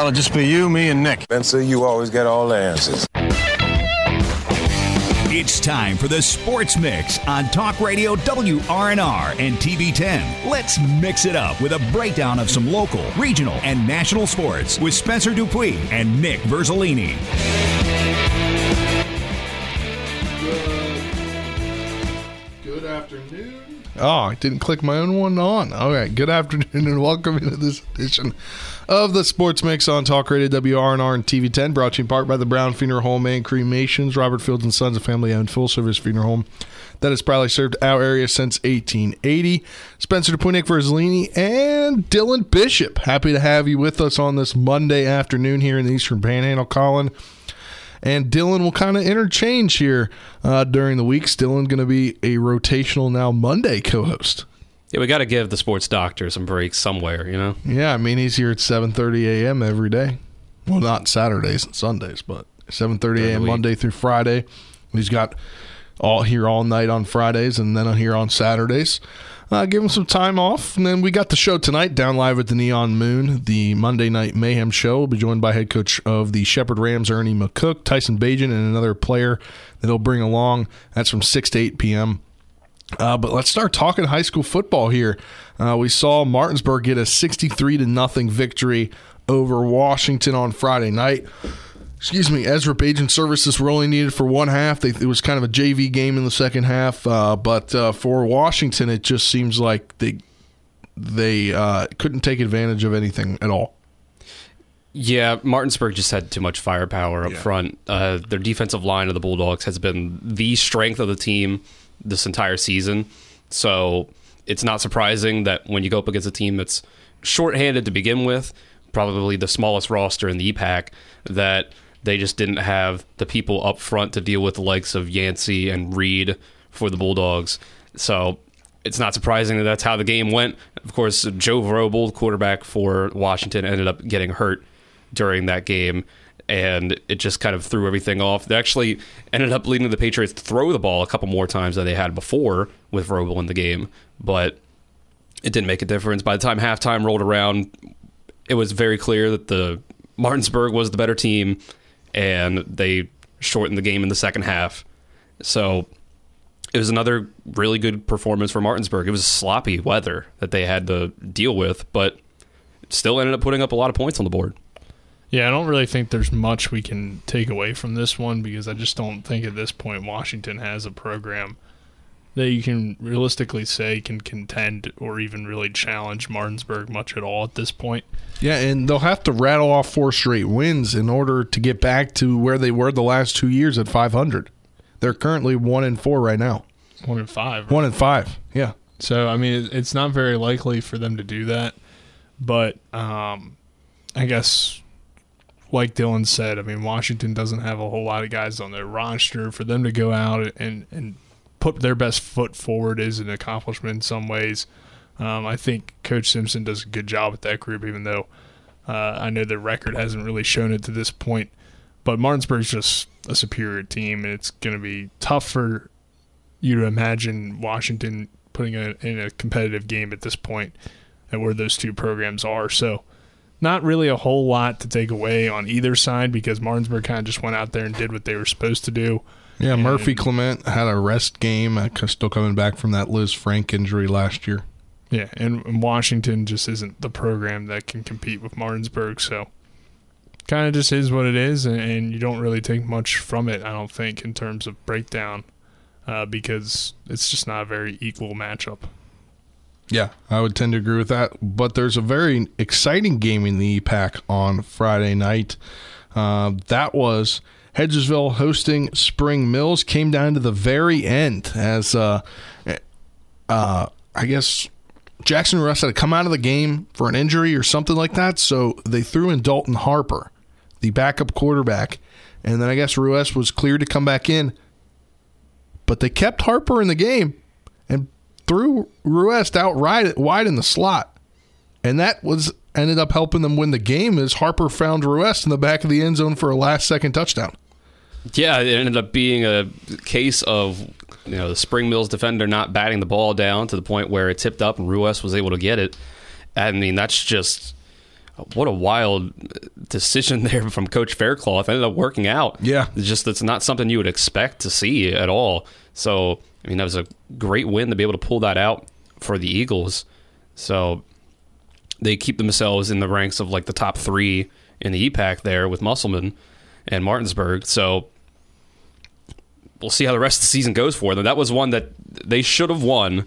Well, it'll just be you, me, and Nick. Spencer, you always get all the answers. It's time for the Sports Mix on Talk Radio WRNR and TV10. Let's mix it up with a breakdown of some local, regional, and national sports with Spencer Dupuis and Nick Verzolini. Good afternoon. Oh, I didn't click my own one on. All right. Good afternoon and welcome to this edition of the Sports Mix on Talk Radio WRNR and TV10, brought to you in part by the Brown Funeral Home and Cremations, Robert Fields and Sons, a family-owned full-service funeral home that has proudly served our area since 1880. Spencer DePunick Verzolini and Dylan Bishop. Happy to have you with us on this Monday afternoon here in the Eastern Panhandle, Colin and Dylan will kind of interchange here uh, during the weeks. Dylan going to be a rotational now Monday co-host. Yeah, we got to give the sports doctor some breaks somewhere, you know. Yeah, I mean he's here at 7:30 a.m. every day. Well, not Saturdays and Sundays, but 7:30 a.m. Monday through Friday. He's got all here all night on Fridays and then here on Saturdays. Uh, give him some time off. And then we got the show tonight down live at the Neon Moon, the Monday Night Mayhem show. We'll be joined by head coach of the Shepherd Rams, Ernie McCook, Tyson Bagent, and another player that he'll bring along. That's from 6 to 8 p.m. Uh, but let's start talking high school football here. Uh, we saw Martinsburg get a 63 to nothing victory over Washington on Friday night excuse me, Ezra Bagent Services were only needed for one half. They, it was kind of a JV game in the second half, uh, but uh, for Washington, it just seems like they they uh, couldn't take advantage of anything at all. Yeah, Martinsburg just had too much firepower up yeah. front. Uh, their defensive line of the Bulldogs has been the strength of the team this entire season. So it's not surprising that when you go up against a team that's shorthanded to begin with, probably the smallest roster in the EPAC, that they just didn't have the people up front to deal with the likes of Yancey and Reed for the Bulldogs. So it's not surprising that that's how the game went. Of course, Joe Vrobel, quarterback for Washington, ended up getting hurt during that game, and it just kind of threw everything off. They actually ended up leading the Patriots to throw the ball a couple more times than they had before with Vrobel in the game, but it didn't make a difference. By the time halftime rolled around, it was very clear that the Martinsburg was the better team and they shortened the game in the second half. So it was another really good performance for Martinsburg. It was sloppy weather that they had to deal with, but still ended up putting up a lot of points on the board. Yeah, I don't really think there's much we can take away from this one because I just don't think at this point Washington has a program that you can realistically say can contend or even really challenge Martinsburg much at all at this point. Yeah, and they'll have to rattle off four straight wins in order to get back to where they were the last two years at 500. They're currently one and four right now. One and five. Right? One and five. Yeah. So I mean, it's not very likely for them to do that, but um, I guess like Dylan said, I mean, Washington doesn't have a whole lot of guys on their roster for them to go out and and put their best foot forward is an accomplishment in some ways. Um, I think Coach Simpson does a good job with that group, even though uh, I know the record hasn't really shown it to this point. But Martinsburg's just a superior team, and it's going to be tough for you to imagine Washington putting a, in a competitive game at this point and where those two programs are. So, not really a whole lot to take away on either side because Martinsburg kind of just went out there and did what they were supposed to do. Yeah, and Murphy Clement had a rest game, uh, still coming back from that Lisfranc injury last year. Yeah, and Washington just isn't the program that can compete with Martinsburg, so kind of just is what it is, and, you don't really take much from it, I don't think, in terms of breakdown, uh, because it's just not a very equal matchup. Yeah, I would tend to agree with that. But there's a very exciting game in the EPAC on Friday night. Uh, that was Hedgesville hosting Spring Mills. Came down to the very end as, uh, uh, I guess, Jackson Russ had to come out of the game for an injury or something like that. So they threw in Dalton Harper, the backup quarterback. And then I guess Ruess was cleared to come back in. But they kept Harper in the game and threw Ruess out right, wide in the slot. And that was ended up helping them win the game as Harper found Ruess in the back of the end zone for a last second touchdown. Yeah, it ended up being a case of you know the Spring Mills defender not batting the ball down to the point where it tipped up and Ruess was able to get it. I mean, that's just what a wild decision there from Coach Faircloth. Ended up working out. Yeah. It's just it's not something you would expect to see at all. So I mean, that was a great win to be able to pull that out for the Eagles. So they keep themselves in the ranks of like the top three in the EPAC there with Musselman and Martinsburg. So we'll see how the rest of the season goes for them. That was one that they should have won.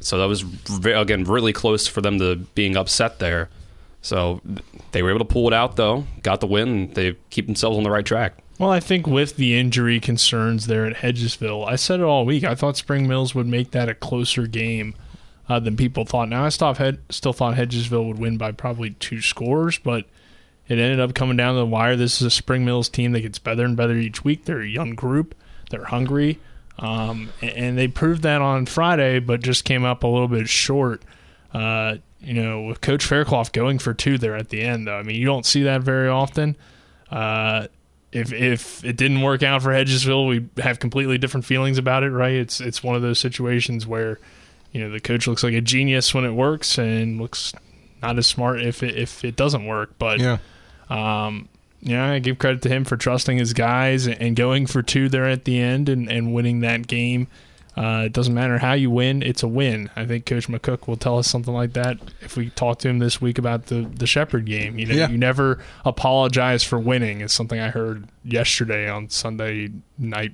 So that was again really close for them to being upset there. So they were able to pull it out though, got the win. They keep themselves on the right track. Well, I think with the injury concerns there at Hedgesville, I said it all week. I thought Spring Mills would make that a closer game uh, than people thought. Now, I still thought Hedgesville would win by probably two scores, but it ended up coming down to the wire. This is a Spring Mills team that gets better and better each week. They're a young group, they're hungry, um, and they proved that on Friday, but just came up a little bit short. Uh, you know, with Coach Faircloth going for two there at the end, though. I mean, you don't see that very often. Uh, if if it didn't work out for Hedgesville, we have completely different feelings about it, right? It's it's one of those situations where, you know, the coach looks like a genius when it works and looks not as smart if it if it doesn't work. But yeah, um, yeah, I give credit to him for trusting his guys and going for two there at the end and, and winning that game. Uh, it doesn't matter how you win; it's a win. I think Coach McCook will tell us something like that if we talk to him this week about the the Shepherd game. You know, Yeah. you never apologize for winning. Is something I heard yesterday on Sunday night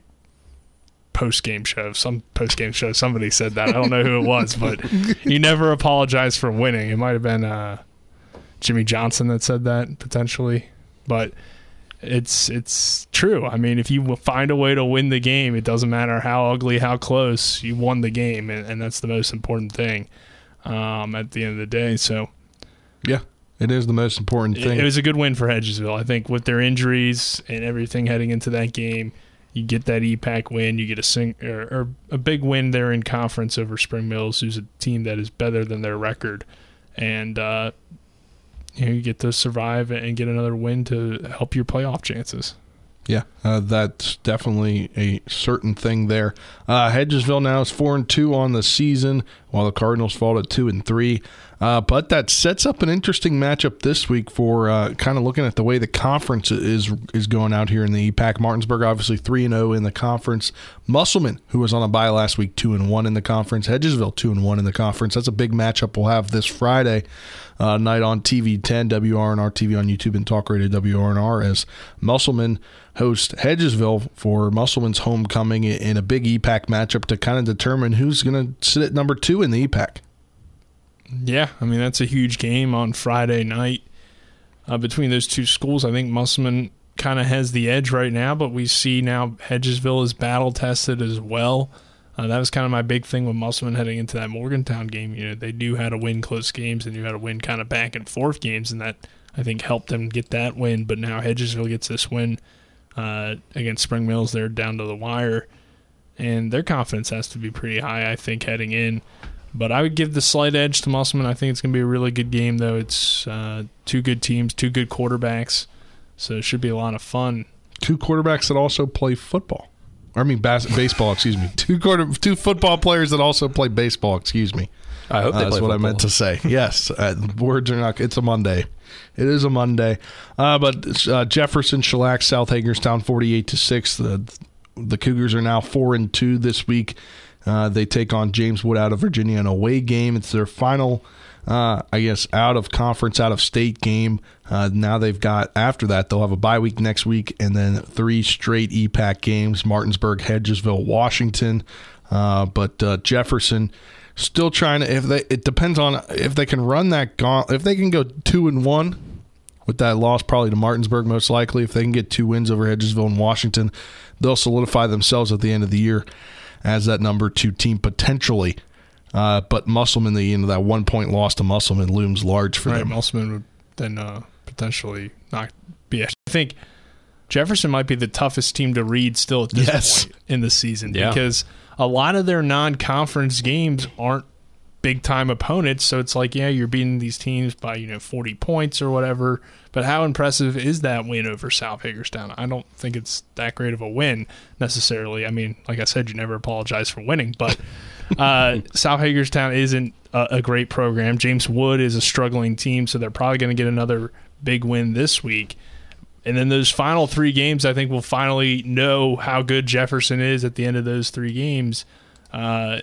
post game show. Some post game show, somebody said that. I don't know who it was, but you never apologize for winning. It might have been uh, Jimmy Johnson that said that potentially, but it's it's true. I mean, if you find a way to win the game, it doesn't matter how ugly, how close, you won the game, and, and that's the most important thing um, at the end of the day. So yeah, it is the most important it, thing. it was a good win for Hedgesville. I think with their injuries and everything heading into that game, you get that EPAC win, you get a sing or, or a big win there in conference over Spring Mills, who's a team that is better than their record, and uh, you know you get to survive and get another win to help your playoff chances. Yeah, uh, that's definitely a certain thing there. Uh, Hedgesville now is four and two on the season, while the Cardinals fall at two and three. Uh, but that sets up an interesting matchup this week for uh, kind of looking at the way the conference is is going out here in the EPAC. Martinsburg obviously three and zero in the conference. Musselman, who was on a bye last week, two and one in the conference. Hedgesville two and one in the conference. That's a big matchup we'll have this Friday uh, night on TV 10 WRNR TV on YouTube and Talk Radio WRNR as Musselman host Hedgesville for Musselman's homecoming in a big EPAC matchup to kind of determine who's going to sit at number two in the EPAC. Yeah, I mean that's a huge game on Friday night uh, between those two schools. I think Musselman kind of has the edge right now, but we see now Hedgesville is battle tested as well. Uh, that was kind of my big thing with Musselman heading into that Morgantown game. You know, they knew how to win close games and knew how to win kind of back and forth games, and that I think helped them get that win. But now Hedgesville gets this win uh, against Spring Mills. They're down to the wire, and their confidence has to be pretty high. I think heading in. But I would give the slight edge to Musselman. I think it's going to be a really good game, though. It's uh, two good teams, two good quarterbacks, so it should be a lot of fun. Two quarterbacks that also play football. I mean, bas- baseball. Excuse me. Two quarter, two football players that also play baseball. Excuse me. I hope they Uh, that's play what I meant to say. Yes, uh, words are not. It's a Monday. It is a Monday. Uh, but uh, Jefferson shellacks South Hagerstown forty-eight to six. The the Cougars are now four and two this week. Uh, they take on James Wood out of Virginia in a away game. It's their final, uh, I guess, out of conference, out of state game. Uh, now they've got after that they'll have a bye week next week, and then three straight EPAC games: Martinsburg, Hedgesville, Washington. Uh, but uh, Jefferson still trying to. If they, it depends on if they can run that gaunt. If they can go two and one with that loss, probably to Martinsburg, most likely. If they can get two wins over Hedgesville and Washington, they'll solidify themselves at the end of the year as that number two team potentially. Uh, but Musselman, the you know that one point loss to Musselman looms large for Right, them. Musselman would then uh, potentially not be. I think Jefferson might be the toughest team to read still at this Yes. point in the season Yeah. because a lot of their non-conference games aren't big time opponents. So it's like, yeah, you're beating these teams by you know 40 points or whatever. But how impressive is that win over South Hagerstown? I don't think it's that great of a win necessarily. I mean, like I said, you never apologize for winning, but uh, South Hagerstown isn't a, a great program. James Wood is a struggling team, so they're probably going to get another big win this week. And then those final three games, I think we'll finally know how good Jefferson is at the end of those three games, uh,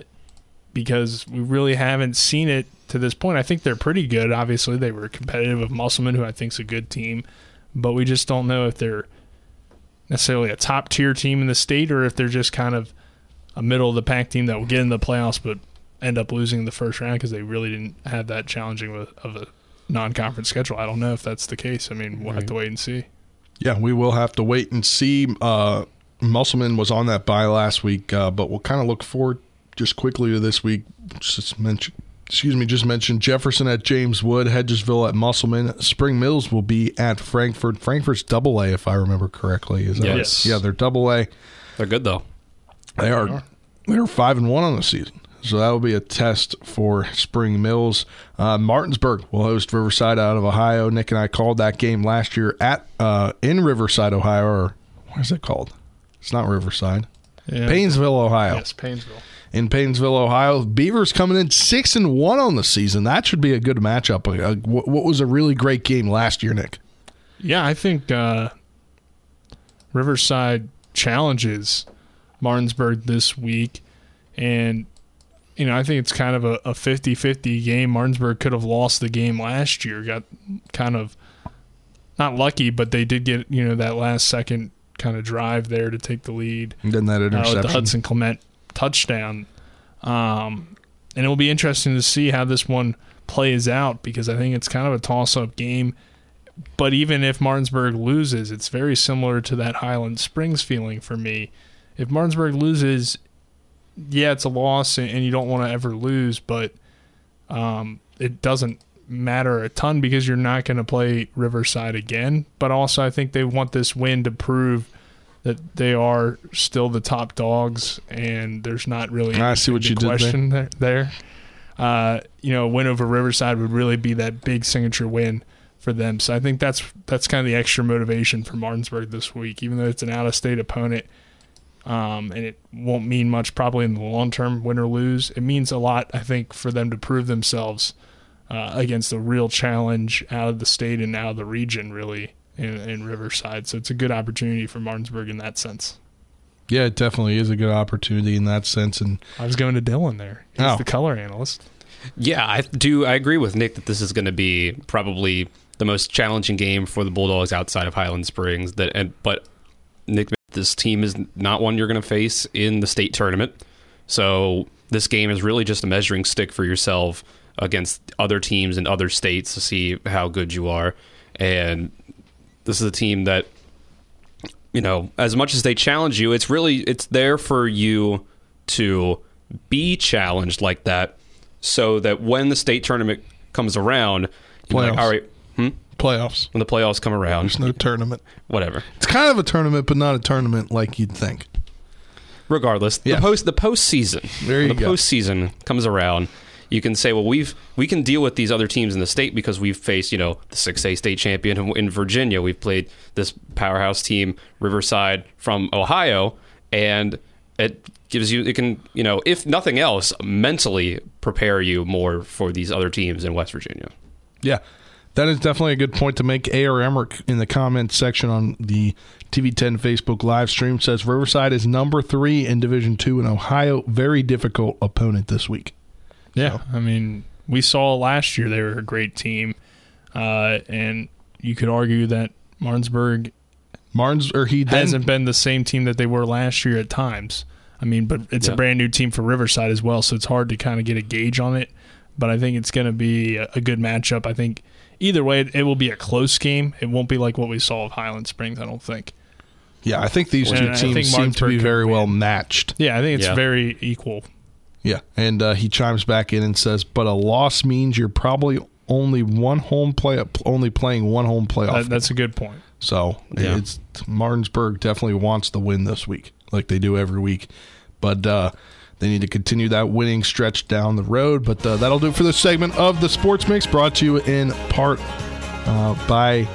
because we really haven't seen it to this point. I think they're pretty good. Obviously, they were competitive with Musselman, who I think is a good team, but we just don't know if they're necessarily a top tier team in the state or if they're just kind of a middle of the pack team that will get in the playoffs but end up losing the first round because they really didn't have that challenging of a, of a non-conference schedule. I don't know if that's the case. I mean, we'll have to wait and see. Yeah, we will have to wait and see. Uh, Musselman was on that bye last week, uh, but we'll kind of look forward just quickly to this week. Just mention, excuse me, just mentioned Jefferson at James Wood, Hedgesville at Musselman, Spring Mills will be at Frankfort. Frankfort's double A, if I remember correctly. Is that Yes. Yeah, they're double A. They're good though. They are they're five and one on the season. So that will be a test for Spring Mills. Uh, Martinsburg will host Riverside out of Ohio. Nick and I called that game last year at uh, in Riverside, Ohio, or what is it called? It's not Riverside. Yeah. Painesville, Ohio. Yes, Painesville. In Painesville, Ohio, Beavers coming in six and one on the season. That should be a good matchup. Uh, what what was a really great game last year, Nick? Yeah, I think uh, Riverside challenges Martinsburg this week. And, you know, I think it's kind of a, a 50-50 game. Martinsburg could have lost the game last year. Got kind of not lucky, but they did get, you know, that last second kind of drive there to take the lead And then that uh, the. Hudson Clement touchdown. Um, and it will be interesting to see how this one plays out because I think it's kind of a toss up game. But even if Martinsburg loses, it's very similar to that Highland Springs feeling for me. If Martinsburg loses, yeah, it's a loss and you don't want to ever lose, but um, it doesn't matter a ton because you're not going to play Riverside again. But also, I think they want this win to prove that they are still the top dogs, and there's not really I see what you did question there. there. Uh, you know, a win over Riverside would really be that big signature win for them. So I think that's that's kind of the extra motivation for Martinsburg this week, even though it's an out-of-state opponent. Um, and it won't mean much probably in the long term, win or lose. It means a lot, I think, for them to prove themselves uh, against a real challenge out of the state and out of the region, really, in, in Riverside. So it's a good opportunity for Martinsburg in that sense. Yeah, it definitely is a good opportunity in that sense. And I was going to Dylan there. He's Oh. the color analyst. Yeah, I do. I agree with Nick that this is going to be probably the most challenging game for the Bulldogs outside of Highland Springs. That, and but Nick, this team is not one you're going to face in the state tournament. So this game is really just a measuring stick for yourself against other teams in other states to see how good you are. And this is a team that you know, as much as they challenge you, it's really it's there for you to be challenged like that, so that when the state tournament comes around, you're like, Playoffs. all right, hmm? playoffs. when the playoffs come around, There's no tournament. whatever. It's kind of a tournament, but not a tournament like you'd think. Regardless, Yeah. the post the postseason, There you the go. postseason comes around, you can say, well, we've we can deal with these other teams in the state because we've faced, you know, the six A state champion in- in Virginia. We've played this powerhouse team, Riverside from Ohio, and it gives you it can you know if nothing else mentally prepare you more for these other teams in West Virginia. Yeah, that is definitely a good point to make. A.R. Emmerich in the comments section on the TV10 Facebook live stream says Riverside is number three in Division Two in Ohio. Very difficult opponent this week. Yeah, I mean, we saw last year they were a great team, uh, and you could argue that Martinsburg Martins or he then hasn't been the same team that they were last year at times. I mean, but it's Yeah. a brand new team for Riverside as well, so it's hard to kind of get a gauge on it. But I think it's going to be a, a good matchup. I think either way, it, it will be a close game. It won't be like what we saw of Highland Springs. I don't think. yeah, I think these two I teams seem to be very well matched. Yeah, I think it's Yeah. very equal. Yeah, and uh, he chimes back in and says, "But a loss means you're probably only one home play, only playing one home playoff." That, that's a good point. So Yeah. it's Martinsburg definitely wants the win this week, like they do every week. But uh, they need to continue that winning stretch down the road. But uh, that'll do it for this segment of the Sports Mix, brought to you in part uh, by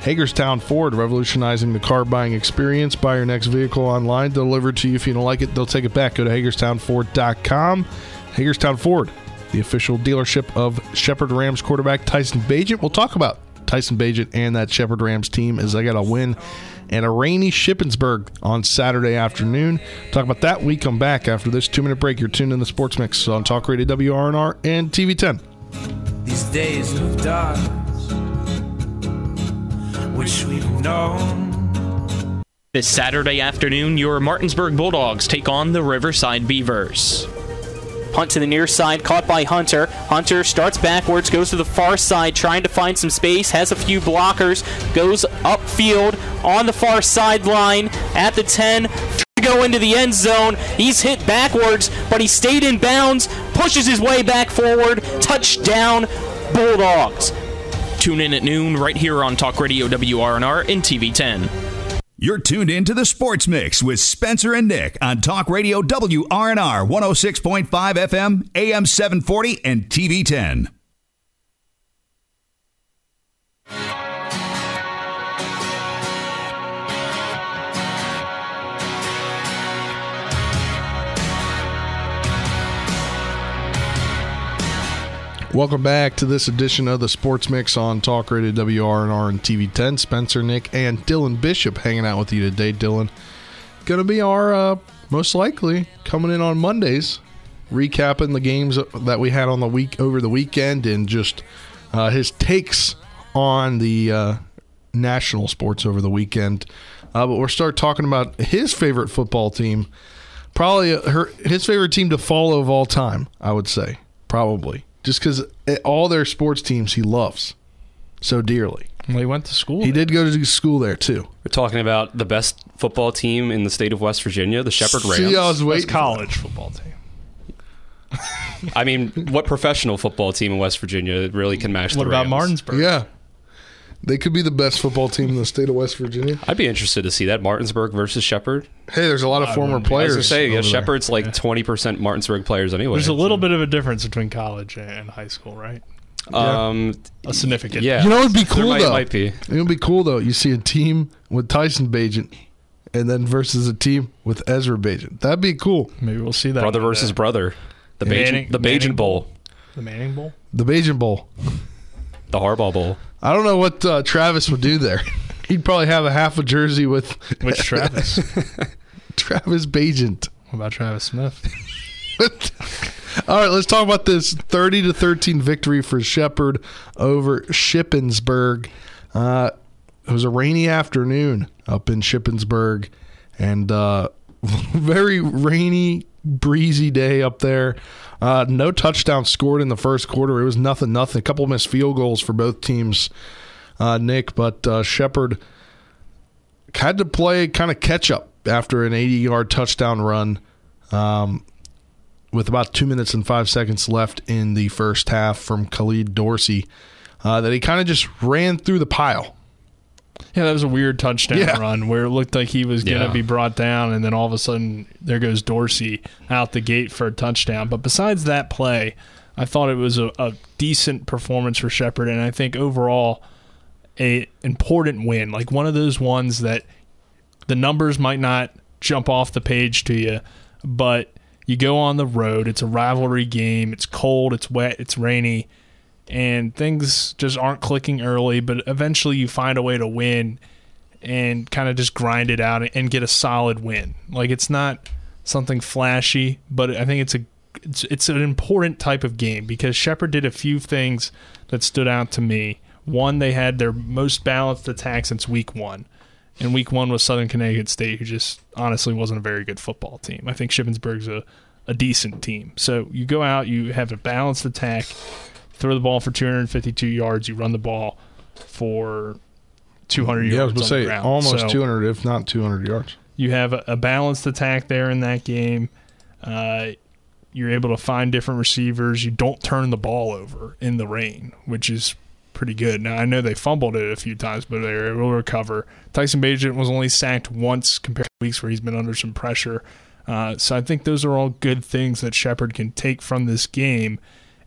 Hagerstown Ford, revolutionizing the car buying experience. Buy your next vehicle online, delivered to you. If you don't like it, they'll take it back. Go to HagerstownFord.com. Hagerstown Ford, the official dealership of Shepherd Rams quarterback Tyson Bagent. We'll talk about Tyson Bagent and that Shepherd Rams team as they got a win and a rainy Shippensburg on Saturday afternoon. Talk about that. We come back after this two minute break. You're tuned in the Sports Mix on Talk Radio WRNR and TV 10. These days of dark, wish we'd known. This Saturday afternoon, your Martinsburg Bulldogs take on the Riverside Beavers. Punt to the near side, caught by Hunter. Hunter starts backwards, goes to the far side, trying to find some space, has a few blockers, goes upfield on the far sideline at the 10 to go into the end zone. He's hit backwards, but he stayed in bounds, pushes his way back forward. Touchdown, Bulldogs. Tune in at noon right here on Talk Radio WRNR and TV10. You're tuned into the Sports Mix with Spencer and Nick on Talk Radio WRNR 106.5 FM, AM 740, and TV10. Welcome back to this edition of the Sports Mix on Talk Radio WRNR and TV 10. Spencer, Nick, and Dylan Bishop hanging out with you today. Dylan, going to be our uh, most likely coming in on Mondays, recapping the games that we had on the week over the weekend and just uh, his takes on the uh, national sports over the weekend. Uh, but we'll start talking about his favorite football team, probably her his favorite team to follow of all time. I would say probably just because all their sports teams he loves so dearly. Well, he went to school. He there. did go to school there too. We're talking about the best football team in the state of West Virginia, the Shepherd Rams. See, I was That's waiting. college football team. I mean, what professional football team in West Virginia really can match What the about Rams? Martinsburg? Yeah, they could be the best football team in the state of West Virginia. I'd be interested to see that Martinsburg versus Shepherd. Hey, there's a lot of former wouldn't I was players. gonna say, yeah, over there. Shepherd's like twenty percent Martinsburg players anyway. There's a little bit of a difference between college and high school, right? Um, A significant. yeah, You know, it'd be There cool might, though. Might be. It would be cool though. You see a team with Tyson Bagent, and then versus a team with Ezra Bagent. That'd be cool. Maybe we'll see that. brother versus day. brother. The Manning- Bagent, the Manning Bagent Bowl, The Manning Bowl. The Bagent Bowl. the Harbaugh Bowl. I don't know what uh, Travis would do there. He'd probably have a half a jersey with Which Travis? Travis Bagent. what about Travis Smith? All right, let's talk about this 30 to 13 victory for Shepherd over Shippensburg. Uh, it was a rainy afternoon up in Shippensburg and uh, very rainy, breezy day up there. Uh, no touchdown scored in the first quarter. It was nothing, nothing. A couple missed field goals for both teams, uh, Nick, but uh, Shepherd had to play kind of catch up after an 80 yard touchdown run. Um, with about two minutes and five seconds left in the first half from Khalid Dorsey, uh, that he kind of just ran through the pile. Yeah, that was a weird touchdown Yeah. run where it looked like he was going to Yeah. be brought down, and then all of a sudden there goes Dorsey out the gate for a touchdown. But besides that play, I thought it was a, a decent performance for Shepherd, and I think overall a important win, like one of those ones that the numbers might not jump off the page to you, but you go on the road. It's a rivalry game. It's cold. It's wet. It's rainy and things just aren't clicking early, but eventually you find a way to win and kind of just grind it out and get a solid win. Like it's not something flashy, but I think it's a it's, it's an important type of game because Shepherd did a few things that stood out to me. One, they had their most balanced attack since week one. And week one was Southern Connecticut State, who just honestly wasn't a very good football team. I think Shippensburg's a, a decent team. So you go out, you have a balanced attack, throw the ball for 252 yards, you run the ball for 200 yards. Yeah, I was going to say ground. almost So 200, if not 200 yards. You have a, a balanced attack there in that game. Uh, you're able to find different receivers. You don't turn the ball over in the rain, which is pretty good. Now I know they fumbled it a few times, but they were able to recover. Tyson Bagent was only sacked once compared to weeks where he's been under some pressure. Uh, so I think those are all good things that Shepherd can take from this game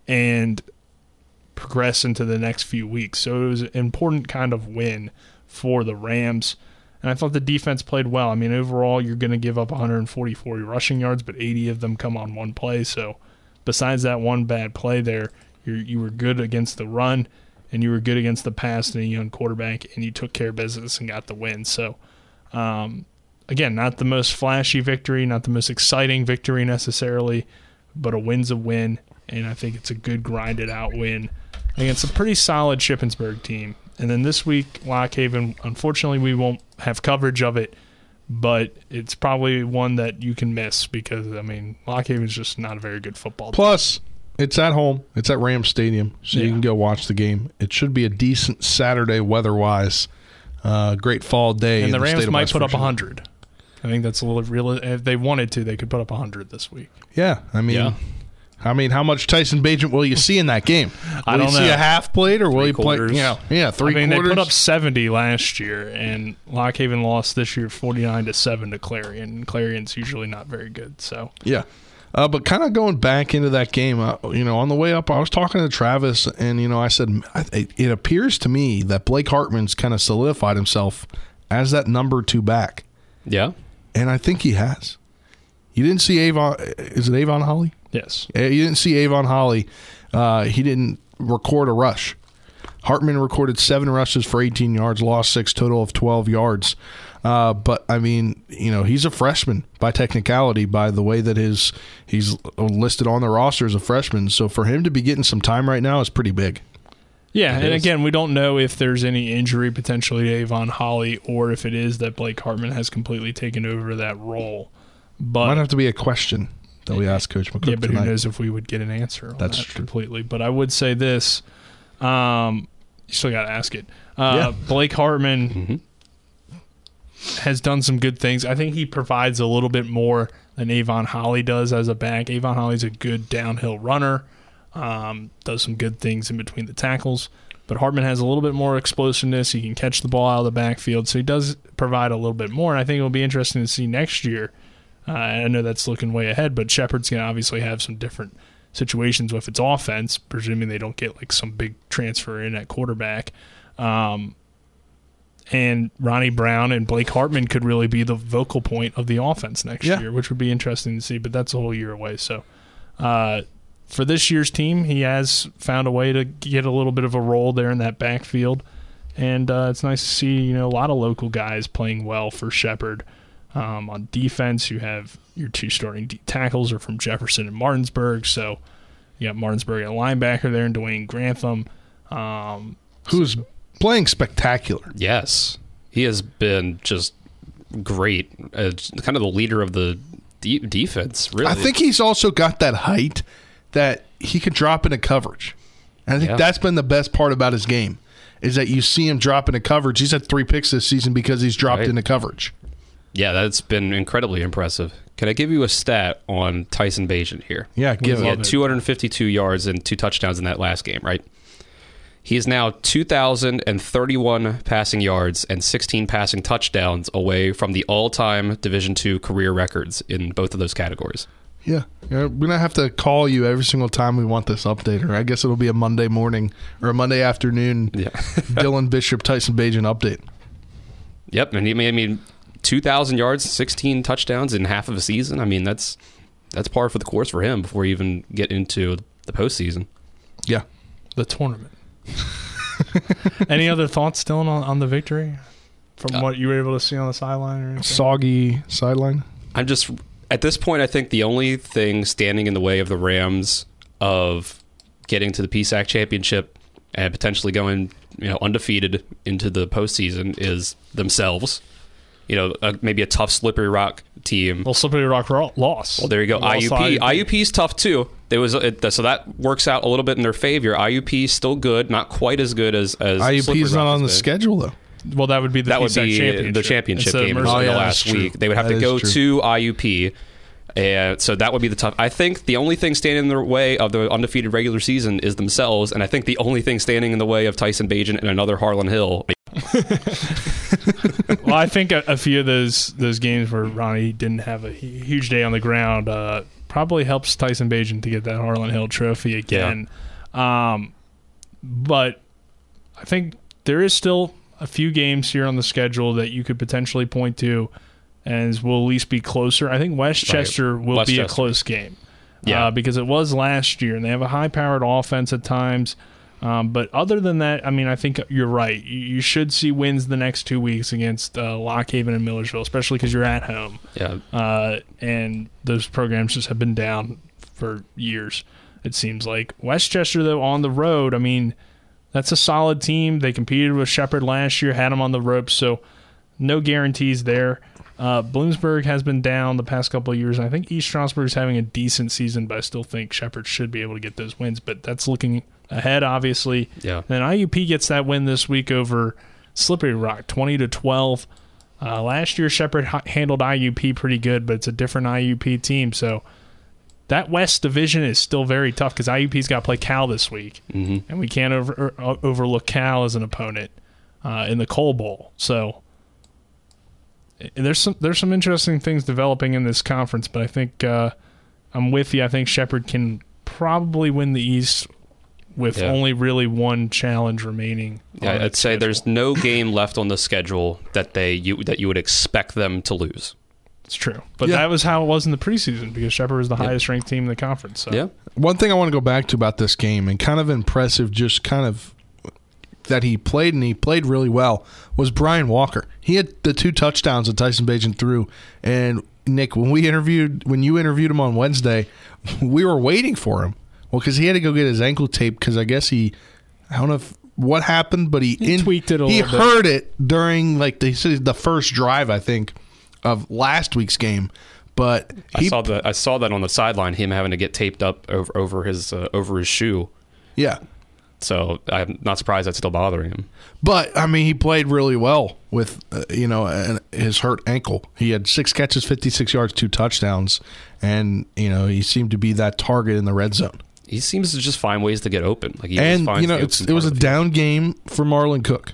and progress into the next few weeks. So it was an important kind of win for the Rams. And I thought the defense played well. I mean, overall, you're going to give up 144 rushing yards, but 80 of them come on one play. So, besides that one bad play there, you were good against the run, and you were good against the pass and a young quarterback, and you took care of business and got the win. So, um, again, not the most flashy victory, not the most exciting victory necessarily, but a win's a win, and I think it's a good grinded out win against a pretty solid Shippensburg team. And then this week, Lock Haven, unfortunately, we won't have coverage of it, but it's probably one that you can miss because, I mean, Lock Haven's just not a very good football team. Plus, it's at home. It's at Rams Stadium, so you can go watch the game. It should be a decent Saturday weather-wise. Uh, great fall day. And in the state Rams of might West put up Virginia. 100. I think that's a little real. If they wanted to, they could put up 100 this week. Yeah, I mean, Yeah. I mean, how much Tyson Bagent will you see in that game? Will I don't you see a half plate or will Three you play? quarters. Yeah, yeah, three I mean, quarters. they put up 70 last year, and Lock Haven lost this year 49 to 7 to Clarion. Clarion's usually not very good. So, Yeah. Uh, but kind of going back into that game, uh, you know, on the way up, I was talking to Travis, and you know, I said it, it appears to me that Blake Hartman's kind of solidified himself as that number two back, Yeah. and I think he has. You didn't see Avon? Is it Avon Holly? Yes. Uh, You didn't see Avon Holly. Uh, he didn't record a rush. Hartman recorded seven rushes for 18 yards, lost six, total of 12 yards. Uh, but I mean, you know, he's a freshman by technicality, by the way that his he's listed on the roster as a freshman. So for him to be getting some time right now is pretty big. Yeah, It and is. again, we don't know if there's any injury potentially to Avon Holly or if it is that Blake Hartman has completely taken over that role. But Might have to be a question that we ask Coach McCook yeah, but tonight. who knows if we would get an answer on That's that true. completely. But I would say this: um, you still got to ask it. Uh, Yeah. Blake Hartman Mm-hmm. has done some good things. I think he provides a little bit more than Avon Holly does as a back. Avon Holly's a good downhill runner, um, does some good things in between the tackles. But Hartman has a little bit more explosiveness. He can catch the ball out of the backfield, so he does provide a little bit more. And I think it'll be interesting to see next year. Uh, I know that's looking way ahead, but Shepherd's going to obviously have some different situations with its offense, presuming they don't get like some big transfer in at quarterback. Um, and Ronnie Brown and Blake Hartman could really be the vocal point of the offense next Yeah. year, which would be interesting to see. But that's a whole year away. So, uh, for this year's team, he has found a way to get a little bit of a role there in that backfield, and uh, it's nice to see you know a lot of local guys playing well for Shepherd. Um, on defense, you have your two starting D tackles are from Jefferson and Martinsburg, so you got Martinsburg at linebacker there, and Dwayne Grantham. Um, Who's playing spectacular? Yes. He has been just great. Uh, kind of the leader of the de- defense, really. I think he's also got that height that he can drop into coverage. And I think Yeah. that's been the best part about his game is that you see him drop into coverage. He's had three picks this season because he's dropped Right. into coverage. Yeah, that's been incredibly impressive. Can I give you a stat on Tyson Bagent here? Yeah, give He had 252 yards and two touchdowns in that last game, right? He is now 2,031 passing yards and 16 passing touchdowns away from the all-time Division II career records in both of those categories. Yeah. We're going to have to call you every single time we want this update, or I guess it'll be a Monday morning or a Monday afternoon Yeah. Dylan Bishop, Tyson Bagent update. Yep, and he made I mean 2,000 yards, 16 touchdowns in half of a season. I mean that's that's par for the course for him before you even get into the postseason. Yeah. the tournament. Any other thoughts, Dylan, on, on the victory from uh, what you were able to see on the sideline or anything? Soggy sideline. I'm just at this point. I think the only thing standing in the way of the Rams of getting to the PSAC championship and potentially going, you know, undefeated into the postseason is themselves. You know, uh, maybe a tough slippery rock team. Well, Slippery Rock ro- lost. Well, there you go. IUP. to IUP. is tough too. There was it, so that works out a little bit in their favor. IUP's still good, not quite as good as as Slippery IUP's not on the has been. schedule, though. Well, that would be the that would be championship. the championship Instead game in Mercer. Oh, the yeah, last week. They would have That to go true. to IUP. And so that would be the tough. I think the only thing standing in the way of the undefeated regular season is themselves, and I think the only thing standing in the way of Tyson Bagent and another Harlon Hill. well, I think a, a few of those those games where Ronnie didn't have a huge day on the ground uh, probably helps Tyson Bagent to get that Harlon Hill Trophy again. Um, but I think there is still a few games here on the schedule that you could potentially point to, and will at least be closer. I think West Chester will be a close game. Yeah. uh, because it was last year, and they have a high-powered offense at times. Um, but other than that, I mean, I think you're right. You, should see wins the next two weeks against uh, Lock Haven and Millersville, especially because you're at home Yeah, uh, and those programs just have been down for years. It seems like West Chester, though, on the road. I mean, that's a solid team. They competed with Shepherd last year, had them on the ropes, so no guarantees there. Uh, Bloomsburg has been down the past couple of years. and I think East Stroudsburg is having a decent season, but I still think Shepherd should be able to get those wins. But that's looking ahead, obviously. yeah. Then IUP gets that win this week over Slippery Rock, twenty to twelve. Uh, last year, Shepherd h- handled IUP pretty good, but it's a different IUP team. So that West division is still very tough because IUP's got to play Cal this week, mm-hmm. and we can't over, uh, overlook Cal as an opponent uh, in the Coal Bowl. So there's some there's some interesting things developing in this conference, but I think uh, I'm with you. I think Shepherd can probably win the East with Yeah. only really one challenge remaining. Yeah, on I'd its say schedule. there's no game left on the schedule that they you that you would expect them to lose. It's true, but Yeah. that was how it was in the preseason because Shepherd was the highest ranked team in the conference. So. Yeah, One thing I want to go back to about this game, and kind of impressive, just kind of that he played and he played really well, was Brian Walker. He had the two touchdowns that Tyson Bagent threw. And Nick, when we interviewed, when you interviewed him on Wednesday, we were waiting for him. Well, because he had to go get his ankle taped because I guess he, I don't know if what happened, but he, He tweaked it a he little bit. heard it during like the the first drive, I think, of last week's game. But I saw that. I saw that on the sideline. Him having to get taped up over over his uh, over his shoe. yeah. So I'm not surprised that's still bothering him. But I mean, he played really well with uh, you know an, his hurt ankle. He had six catches, fifty six yards, two touchdowns, and you know he seemed to be that target in the red zone. He seems to just find ways to get open. Like he always and finds you know it's, it was a part field. down game for Marlon Cook.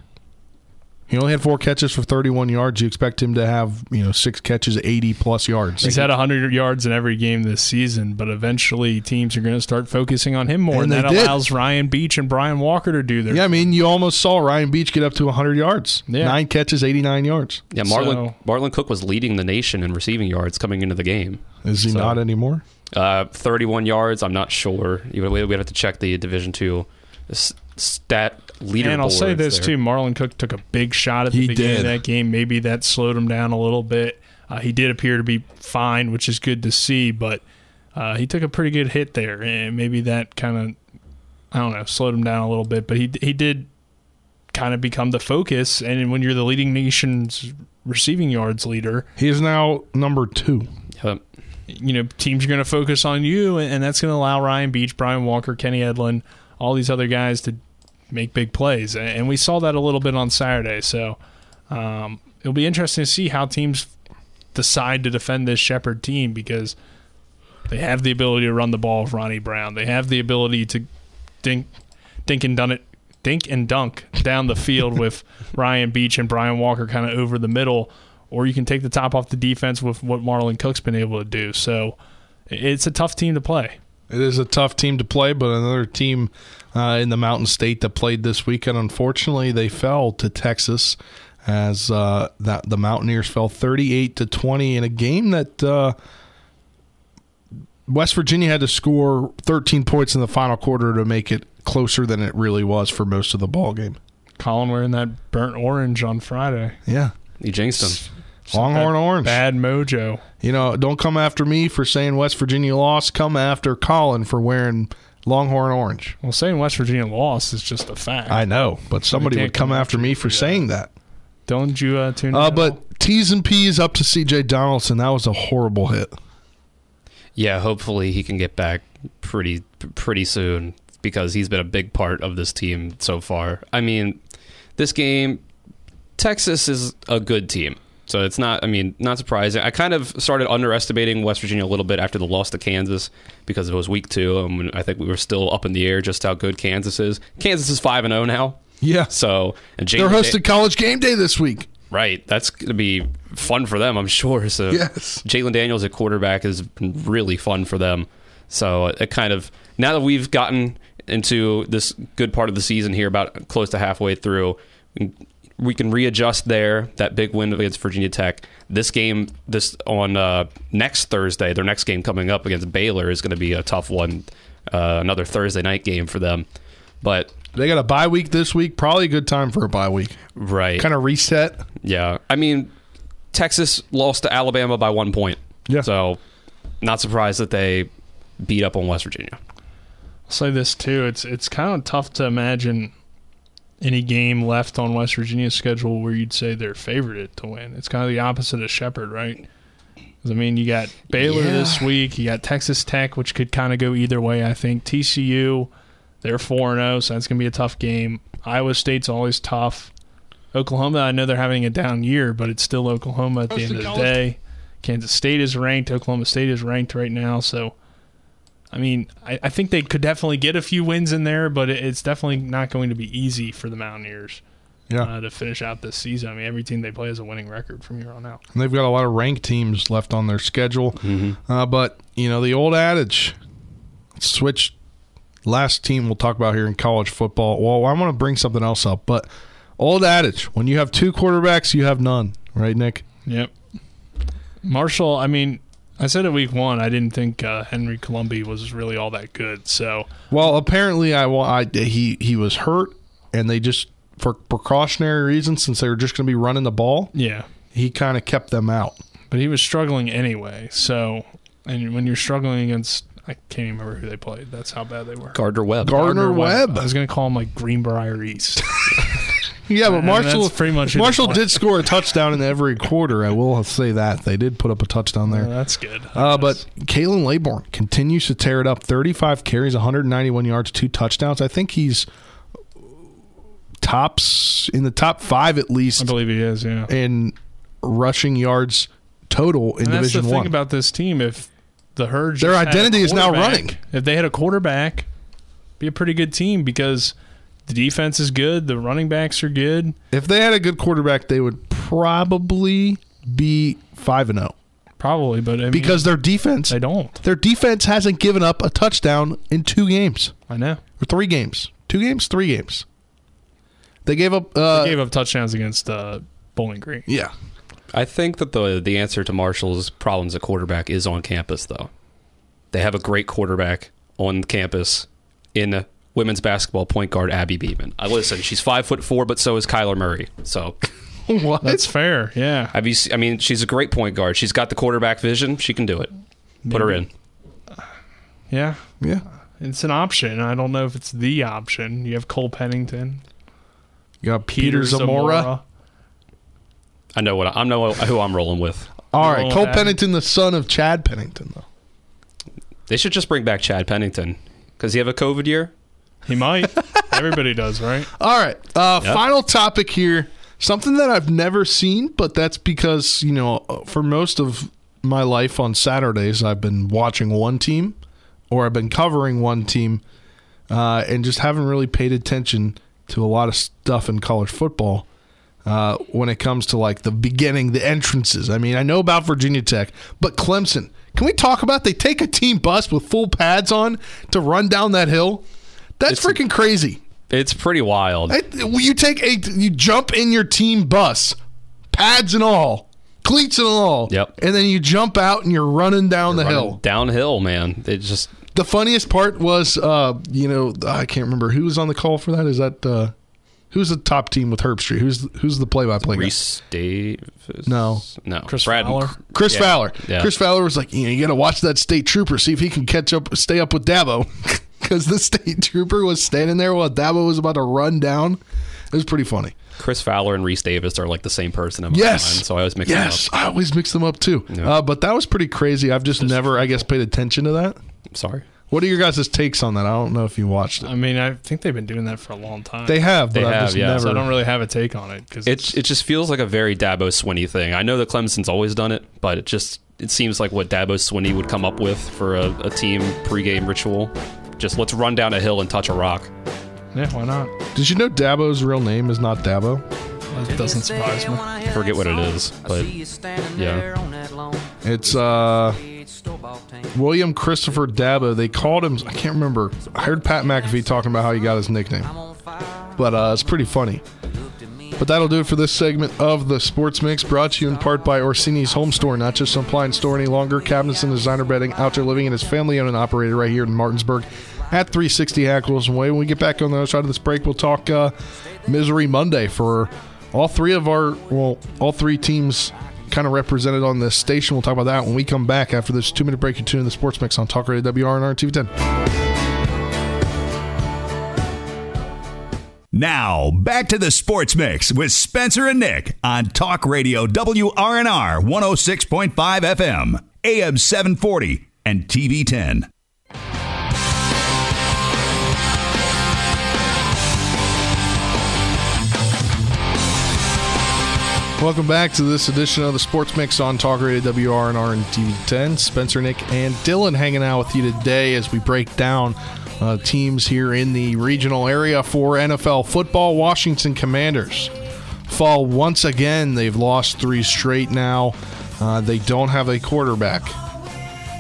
He only had four catches for thirty one yards. You expect him to have you know six catches, eighty plus yards. He's had 100 yards in every game this season, but eventually teams are going to start focusing on him more, And and, they that did. allows Ryan Beach and Brian Walker to do their. yeah, I mean, you almost saw Ryan Beach get up to 100 yards. Yeah. Nine catches, 89 yards. Yeah, Marlon So- Marlon Cook was leading the nation in receiving yards coming into the game. Is he So- not anymore? Uh, 31 yards. I'm not sure. We'd have to check the Division Two stat leader. and I'll say this there. too: Marlon Cook took a big shot at the He beginning of that game. Maybe that slowed him down a little bit. Uh, he did appear to be fine, which is good to see, but uh, he took a pretty good hit there, and maybe that kind of I don't know slowed him down a little bit. But he he did kind of become the focus, and when you're the leading nation's receiving yards leader, He is now number two. Yep. You know teams are going to focus on you, and, and that's going to allow Ryan Beach, Brian Walker, Kenny Edlin, all these other guys to make big plays, and, and we saw that a little bit on Saturday. So um, it'll be interesting to see how teams decide to defend this Shepherd team because they have the ability to run the ball with Ronnie Brown. They have the ability to dink, dink and it, dink and dunk down the field with Ryan Beach and Brian Walker kind of over the middle, or you can take the top off the defense with what Marlon Cook's been able to do. So it's a tough team to play. It is a tough team to play, but another team uh, in the Mountain State that played this weekend. Unfortunately, they fell to Texas as uh, that the Mountaineers fell thirty-eight to twenty in a game that uh, West Virginia had to score thirteen points in the final quarter to make it closer than it really was for most of the ball game. Colin wearing that burnt orange on Friday. Yeah, He jinxed him. Longhorn Bad- Orange. Bad mojo. You know, don't come after me for saying West Virginia lost. Come after Colin for wearing Longhorn Orange. Well, saying West Virginia lost is just a fact. I know, but somebody would come come after after me for for saying that. Don't you uh, tune in? Uh, at all? but T's and P's up to C.J. Donaldson. That was a horrible hit. Yeah, hopefully he can get back pretty pretty soon because he's been a big part of this team so far. I mean, this game, Texas is a good team. So it's not, I mean, not surprising. I kind of started underestimating West Virginia a little bit after the loss to Kansas because it was week two. Um, and I think we were still up in the air just how good Kansas is. Kansas is 5 and 0 now. Yeah, So, and Jalon they're hosting College Game Day this week. Right. That's going to be fun for them, I'm sure. So Yes. Jalon Daniels at quarterback has been really fun for them. So it kind of now that we've gotten into this good part of the season here, about close to halfway through, we can readjust there. That big win against Virginia Tech. This game, this on uh, next Thursday, their next game coming up against Baylor is going to be a tough one. Uh, another Thursday night game for them, but They got a bye week this week. Probably a good time for a bye week. right, Kind of reset. yeah. I mean, Texas lost to Alabama by one point, Yeah. so not surprised that they beat up on West Virginia. I'll say this too. It's it's kind of tough to imagine any game left on West Virginia's schedule where you'd say they're favored to win. It's kind of the opposite of Shepherd, right? I mean, you got Baylor Yeah. this week. You got Texas Tech, which could kind of go either way. I think TCU, they're four and zero, so that's gonna be a tough game. Iowa State's always tough. Oklahoma, I know they're having a down year, but it's still Oklahoma at the end of the day. Kansas State is ranked. Oklahoma State is ranked right now, so I mean, I, I think they could definitely get a few wins in there, but it, it's definitely not going to be easy for the Mountaineers Yeah. uh, to finish out this season. I mean, every team they play has a winning record from here on out. And they've got a lot of ranked teams left on their schedule. Uh, but, you know, the old adage switch last team we'll talk about here in college football. Well, I want to bring something else up, but old adage when you have two quarterbacks, you have none, right, Nick? Yep. Marshall, I mean, I said at week one, I didn't think uh, Henry Colombi was really all that good. So, Well, apparently, I, wa- I he he was hurt, and they just for precautionary reasons, since they were just going to be running the ball, yeah. he kind of kept them out. But he was struggling anyway. So, and when you're struggling against, I can't even remember who they played. That's how bad they were. Gardner Webb. Gardner Webb. I was going to call him like Greenbrier East. Yeah, but Marshall that's pretty much Marshall did score a touchdown in every quarter. I will say that they did put up a touchdown there. That's good. Uh, but Khalan Laborn continues to tear it up. 35 carries, 191 yards, two touchdowns. I think he's tops in the top five at least I believe he is, yeah. in rushing yards total in And that's Division the thing One. about this team. If the herd, Their just had a identity is now running. If they had a quarterback, be a pretty good team because the defense is good, the running backs are good. if they had a good quarterback, they would probably be five and zero Probably, but I mean, because their defense, they don't. their defense hasn't given up a touchdown in two games I know or three games, two games, three games. They gave up. Uh, they gave up touchdowns against uh, Bowling Green. yeah, I think that the the answer to Marshall's problems at quarterback is on campus, though. They have a great quarterback on campus in women's basketball point guard Abby Beeman. I listen, she's five foot four, but so is Kyler Murray. So what? That's fair. Yeah, have you? se- I mean, she's a great point guard. She's got the quarterback vision. She can do it. Put her in. yeah. yeah. It's an option. I don't know if it's the option. You have Cole Pennington, You got Peter, Zamora. I know what I, I know who I'm rolling with. All right, Rolling Cole with Pennington, the son of Chad Pennington, though. They should just bring back Chad Pennington because he have a COVID year. He might. Everybody does, right? All right, uh, Yep. final topic here. Something that I've never seen, but that's because you know, uh, for most of my life on Saturdays, I've been watching one team, or I've been covering one team, uh, and just haven't really paid attention to a lot of stuff in college football. Uh, when it comes to like the beginning, the entrances. I mean, I know about Virginia Tech, but Clemson. Can we talk about they take a team bus with full pads on to run down that hill? That's It's freaking crazy. It's pretty wild. I, you take a you jump in your team bus, pads and all, cleats and all. Yep. And then you jump out and you're running down the Running hill. downhill, man. They just The funniest part was, uh, you know, I can't remember who was on the call for that. Is that uh, who's the top team with Herbstreit? Who's who's the play-by-play guy? Rece Davis. No. no. Chris Brad Fowler? Chris Yeah. Fowler. Yeah. Chris Fowler was like, you know, you got to watch that state trooper, see if he can catch up, stay up with Dabo, because the state trooper was standing there while Dabo was about to run down. It was pretty funny. Chris Fowler and Rece Davis are like the same person in my Yes. mind, so I always mix yes, them I always mix them up too. Yeah. Uh, but that was pretty crazy. I've just never, I guess, paid attention to that. up. Sorry. What are your guys' takes on that? I don't know if you watched it. I mean, I think they've been doing that for a long time. They have, but They I've have, just yeah. never. so I don't really have a take on it because It it just feels like a very Dabo Swinney thing. I know that Clemson's always done it, but it just it seems like what Dabo Swinney would come up with for a, a team pregame ritual. Just let's run down a hill and touch a rock. yeah, why not? Did you know Dabo's real name is not Dabo? That doesn't surprise me. I forget what it is, but yeah. It's uh, William Christopher Dabo. They called him. I can't remember. I heard Pat McAfee talking about how he got his nickname, but uh, it's pretty funny. But that'll do it for this segment of the Sports Mix, brought to you in part by Orsini's Home Store. Not just some appliance store any longer. Cabinets and designer bedding, outdoor living, and is family owned and operated right here in Martinsburg at 360 Hack Wilson Way. When we get back on the other side of this break, we'll talk uh, Misery Monday for all three of our, well, all three teams kind of represented on this station. We'll talk about that when we come back after this two minute break. You're tuning in the Sports Mix on Talk Radio WRNR and TV 10. Now, back to the Sports Mix with Spencer and Nick on Talk Radio WRNR 106.5 FM, AM 740, and TV 10. Welcome back to this edition of the Sports Mix on Talk Radio WRNR and TV 10. Spencer, Nick, and Dylan hanging out with you today as we break down uh, teams here in the regional area for NFL football. Washington Commanders fall once again. They've lost three straight now. Uh, they don't have a quarterback.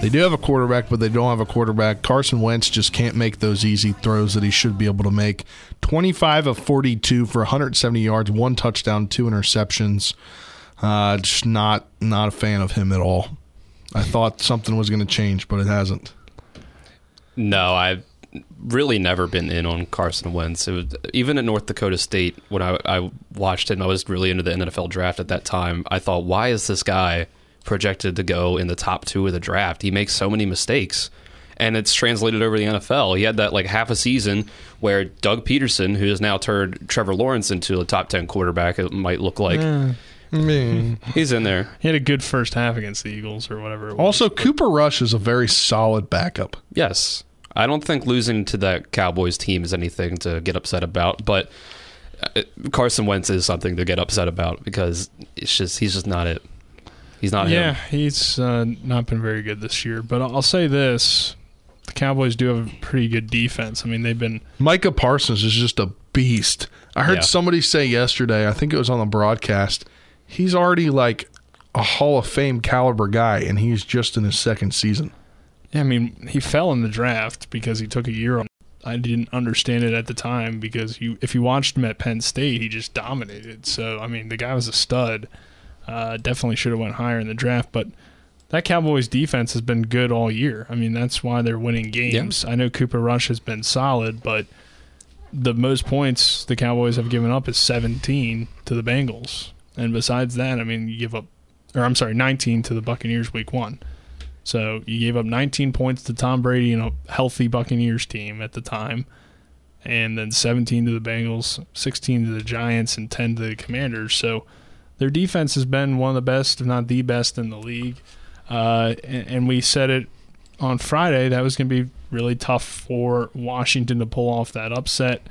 They do have a quarterback, but they don't have a quarterback. Carson Wentz just can't make those easy throws that he should be able to make. 25 of 42 for 170 yards, one touchdown, two interceptions. Uh, just not not a fan of him at all. I thought something was going to change, but it hasn't. No, I've really never been in on Carson Wentz. It was, even at North Dakota State, when I, I watched him, I was really into the NFL draft at that time. I thought, why is this guy – projected to go in the top two of the draft. He makes so many mistakes. And it's translated over the NFL. He had that like half a season where Doug Pederson, who has now turned Trevor Lawrence into a top 10 quarterback, it might look like. Yeah. He's in there. He had a good first half against the Eagles or whatever. Also, Cooper Rush is a very solid backup. Yes. I don't think losing to that Cowboys team is anything to get upset about, but uh, Carson Wentz is something to get upset about because it's just he's just not it. He's not. Yeah, him. he's uh, not been very good this year. But I'll say this: the Cowboys do have a pretty good defense. I mean, they've been. Micah Parsons is just a beast. I heard yeah. somebody say yesterday. I think it was on the broadcast. He's already like a Hall of Fame caliber guy, and he's just in his second season. Yeah, I mean, he fell in the draft because he took a year on. I didn't understand it at the time because you, if you watched him at Penn State, he just dominated. So I mean, the guy was a stud. Uh, definitely should have went higher in the draft, but that Cowboys defense has been good all year. I mean, that's why they're winning games. Yeah. I know Cooper Rush has been solid, but the most points the Cowboys have given up is 17 to the Bengals. And besides that, I mean, you give up, or I'm sorry, 19 to the Buccaneers week one. So you gave up 19 points to Tom Brady and a healthy Buccaneers team at the time, and then 17 to the Bengals, 16 to the Giants, and 10 to the Commanders. So their defense has been one of the best, if not the best, in the league. Uh, and, and, we said it on Friday that was going to be really tough for Washington to pull off that upset.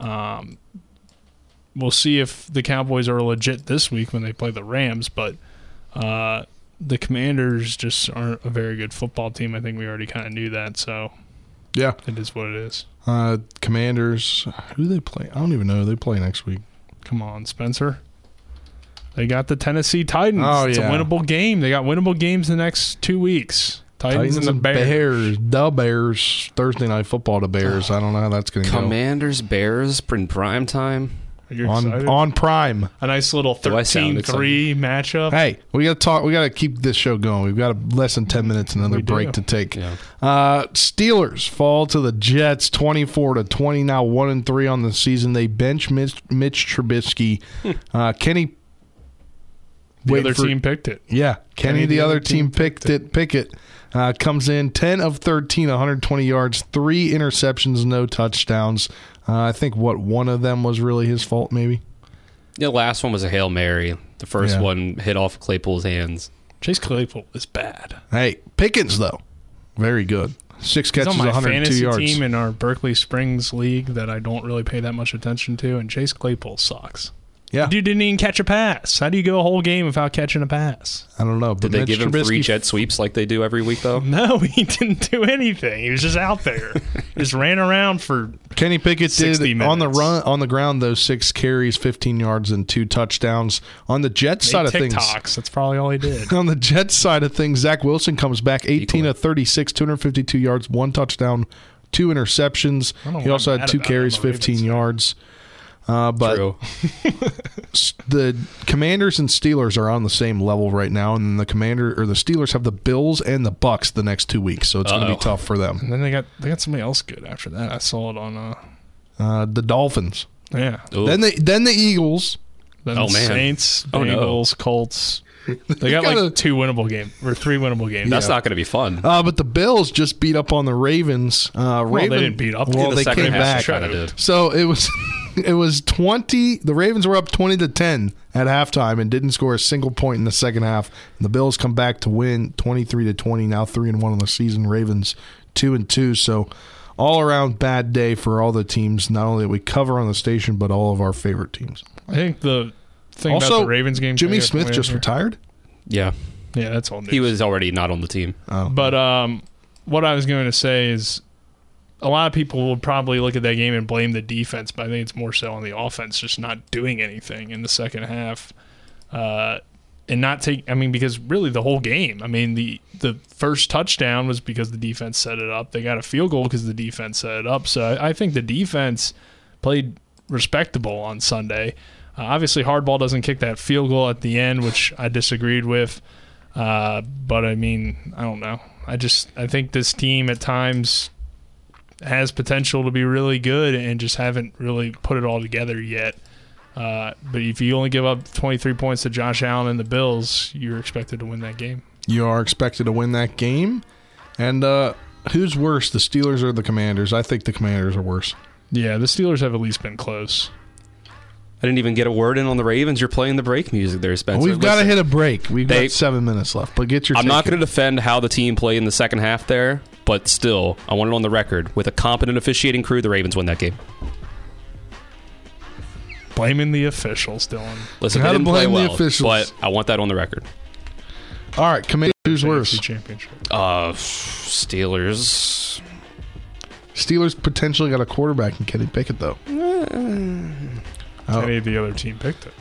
Um, we'll see if the Cowboys are legit this week when they play the Rams, but uh, the Commanders just aren't a very good football team. I think we already kind of knew that, so yeah, it is what it is. Uh, Commanders, who do they play? I don't even know. who They play next week. Come on, Spencer. They got the Tennessee Titans. Oh, it's yeah. a winnable game. They got winnable games the next two weeks. Titans, Titans and the Bears. Bears. The Bears. Thursday night football to Bears. I don't know how that's going to go. Commanders, Bears in prime time. On, on Prime. A nice little 13-3 matchup. Hey, we got to talk. We got to keep this show going. We've got a, less than ten minutes, another We break do. to take. Yeah. Uh, Steelers fall to the Jets, twenty-four to twenty. Now one and three on the season. They bench Mitch, Mitch Trubisky. uh, Kenny The other for- team picked it. Yeah, Kenny, the, other team, picked it. Pickett uh, comes in 10 of 13, 120 yards, three interceptions, no touchdowns. Uh, I think what one of them was really his fault, maybe. The last one was a hail mary. The first Yeah. one hit off Claypool's hands. Chase Claypool is bad. Hey, Pickens though, very good. Six He's catches, on my 102 fantasy yards. team in our Berkeley Springs league that I don't really pay that much attention to, and Chase Claypool sucks. Yeah, Dude didn't even catch a pass. How do you go a whole game without catching a pass? I don't know. But Did they Mitch give him Trubisky, three jet sweeps like they do every week, though? No, he didn't do anything. He was just out there. just ran around for Kenny Pickett 60 did on the run on the ground those six carries, 15 yards, and two touchdowns. On the Jets side made of things, That's probably all he did. on the Jets side of things, Zach Wilson comes back 18 Equal. of 36, 252 yards, one touchdown, two interceptions. I don't know He also had two carries, him on the 15 Ravens. yards. Uh, but True. the Commanders and Steelers are on the same level right now, and the Commander or the Steelers have the Bills and the Bucks the next two weeks, so it's going to be tough for them. And then they got they got somebody else good after that. I saw it on uh Uh, the Dolphins, yeah. Ooh. then the then the Eagles. Then Oh, man. Saints, Oh, no. Bengals, Colts. They got gotta- like two winnable games or three winnable games. That's not going to be fun. Uh, but the Bills just beat up on the Ravens. Uh, well, they didn't beat up. Well, the they came back. kind of did. So it was it was twenty. The Ravens were up twenty to ten at halftime and didn't score a single point in the second half. And the Bills come back to win twenty three to twenty. Now three and one on the season. Ravens two and two. So all around bad day for all the teams. Not only that we cover on the station, but all of our favorite teams. I think the thing also, about the Ravens game. Jimmy I Smith just over. retired. Yeah. Yeah, that's all. News. He was already not on the team. Oh, But um, what I was going to say is, a lot of people will probably look at that game and blame the defense, but I think it's more so on the offense just not doing anything in the second half, uh, and not take. I mean, because really the whole game. I mean, the the first touchdown was because the defense set it up. They got a field goal because the defense set it up. So I, I think the defense played respectable on Sunday. Uh, obviously, Harbaugh doesn't kick that field goal at the end, which I disagreed with. Uh, but I mean, I don't know. I just I think this team at times has potential to be really good and just haven't really put it all together yet. Uh, but if you only give up 23 points to Josh Allen and the Bills, you're expected to win that game. You are expected to win that game. And uh, who's worse, the Steelers or the Commanders? I think the Commanders are worse. Yeah, the Steelers have at least been close. I didn't even get a word in on the Ravens. You're playing the break music there, Spencer. We've got to hit a break. We've They- got seven minutes left, but get your. I'm not going to defend how the team played in the second half there, but still, I want it on the record. With a competent officiating crew, the Ravens win that game. Blaming the officials, Dylan. Listen, Gotta they didn't play blame the officials. but I want that on the record. All right, Commanders. Who's worse? Championship. Uh, Steelers. Steelers potentially got a quarterback in Kenny Pickett, though. Oh. Any of the other team picked it.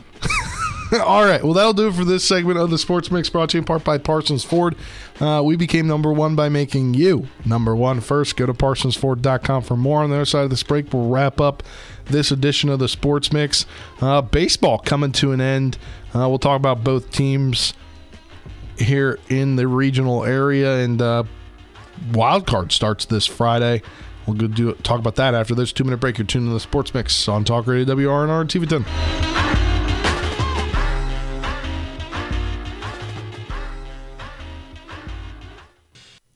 All right. Well, that'll do it for this segment of the Sports Mix brought to you in part by Parsons Ford. Uh, we became number one by making you number one first. Go to parsonsford.com for more. On the other side of this break, we'll wrap up this edition of the Sports Mix. Uh, baseball coming to an end. Uh, we'll talk about both teams here in the regional area, and uh, wild card starts this Friday. We'll go do talk about that after this two minute break. You're tuning to the Sports Mix on Talk Radio WRNR TV 10.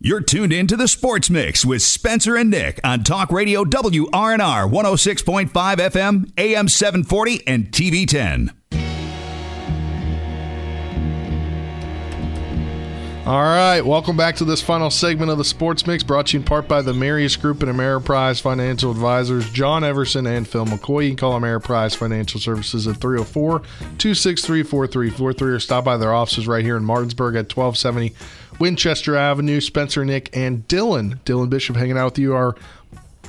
You're tuned in to the Sports Mix with Spencer and Nick on Talk Radio WRNR 106.5 FM, AM 740, and TV 10. All right, welcome back to this final segment of the Sports Mix, brought to you in part by the Marius Group and Ameriprise Financial Advisors, John Everson and Phil McCoy. You can call Ameriprise Financial Services at 304 263 4343 or stop by their offices right here in Martinsburg at 1270 Winchester Avenue. Spencer, Nick, and Dylan. Dylan Bishop hanging out with you, are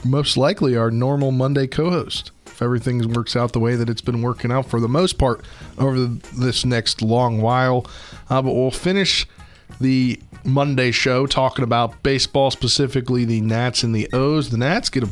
most likely our normal Monday co host. If everything works out the way that it's been working out for the most part over this next long while. Uh, but we'll finish the Monday show talking about baseball, specifically the Nats and the O's. The Nats get a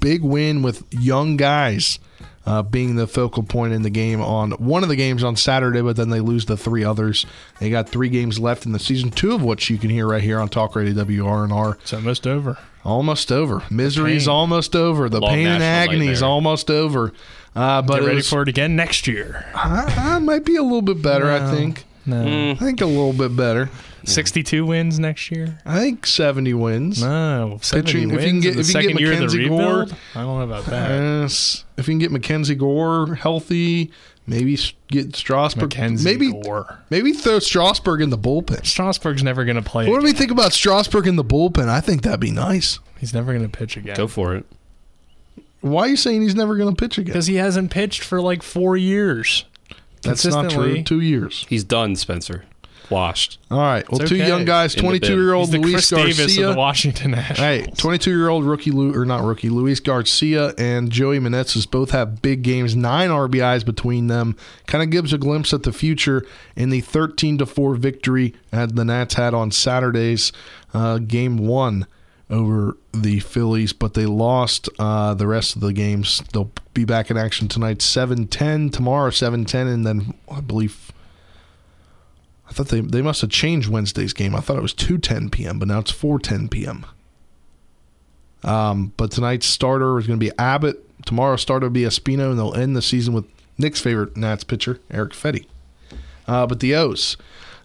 big win with young guys uh, being the focal point in the game on one of the games on Saturday, but then they lose the three others. They got three games left in the season, two of which you can hear right here on Talk Radio WRNR. It's almost over. Almost over. Misery's almost over. The Long pain and agony is almost over. Uh, but Get ready was- for it again next year. I, I might be a little bit better. I think. No. Hmm. I think a little bit better. 62 wins next year? I think seventy wins. No. 70 Pitching- if you wins can get- in the if you can get year of the Mackenzie Gore- I don't know about that. Yes. If you can get Mackenzie Gore healthy, maybe get Strasburg. Mackenzie maybe Gore. maybe throw Strasburg in the bullpen. Strasburg's never going to play. What do we think about Strasburg in the bullpen? I think that'd be nice. He's never going to pitch again. Go for it. Why are you saying he's never going to pitch again? Because he hasn't pitched for like four years. That's not true. Two years. He's done, Spencer. Washed. All right. Well, It's two okay. young guys. In the bin. Twenty-two year old the Luis Chris Davis Garcia. of the Washington Nationals. Hey, 22 year old rookie, Lu- or not rookie, Luis Garcia and Joey Meneses both have big games, nine RBIs between them. Kind of gives a glimpse at the future in the 13 to 4 victory that the Nats had on Saturday's uh, game one over the Phillies, but they lost uh, the rest of the games. They'll be back in action tonight, 7-10, tomorrow 7-10, and then I believe I thought they they must have changed Wednesday's game. I thought it was 2:10 p.m., but now it's 4:10 p.m. Um, but tonight's starter is going to be Abbott. Tomorrow's starter will be Espino, and they'll end the season with Nick's favorite Nats pitcher, Erick Fedde. Uh, but the O's,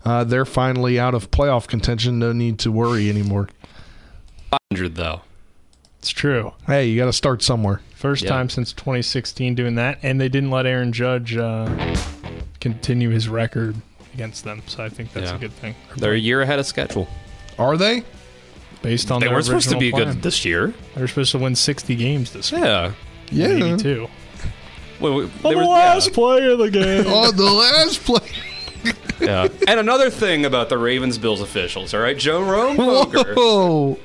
uh, they're finally out of playoff contention. No need to worry anymore. 500 though. It's true. Hey, you got to start somewhere. First Yeah. time since 2016 doing that, and they didn't let Aaron Judge uh, continue his record against them. So I think that's Yeah. a good thing. They're a year ahead of schedule. Are they? Based on They weren't supposed to be plan. good this year. They were supposed to win 60 games this year. Yeah. Yeah. Maybe two. Well, we- On the were- last yeah. play of the game. oh, the last play. Yeah. And another thing about the Ravens Bills officials, all right? Joe Rome Poker. Whoa.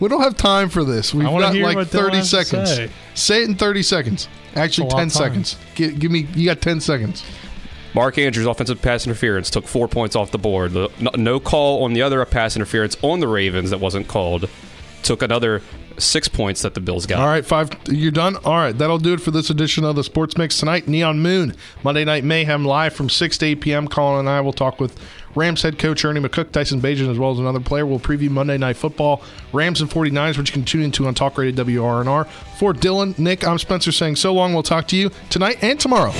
We don't have time for this. We've got like 30 seconds. say. Say it in 30 seconds. Actually, That's a lot 10 seconds. Give, give me, you got 10 seconds. Mark Andrews' offensive pass interference took four points off the board. The, no, no call on the other pass interference on the Ravens that wasn't called took another six points that the Bills got. All right, five. You're done. All right, that'll do it for this edition of the Sports Mix tonight. Neon Moon, Monday Night Mayhem, live from six to eight p.m. Colin and I will talk with Rams head coach Ernie McCook, Tyson Bagent, as well as another player. We'll preview Monday Night Football, Rams and 49ers, which you can tune into on Talk Radio WRNR. For Dylan, Nick, I'm Spencer saying so long. We'll talk to you tonight and tomorrow.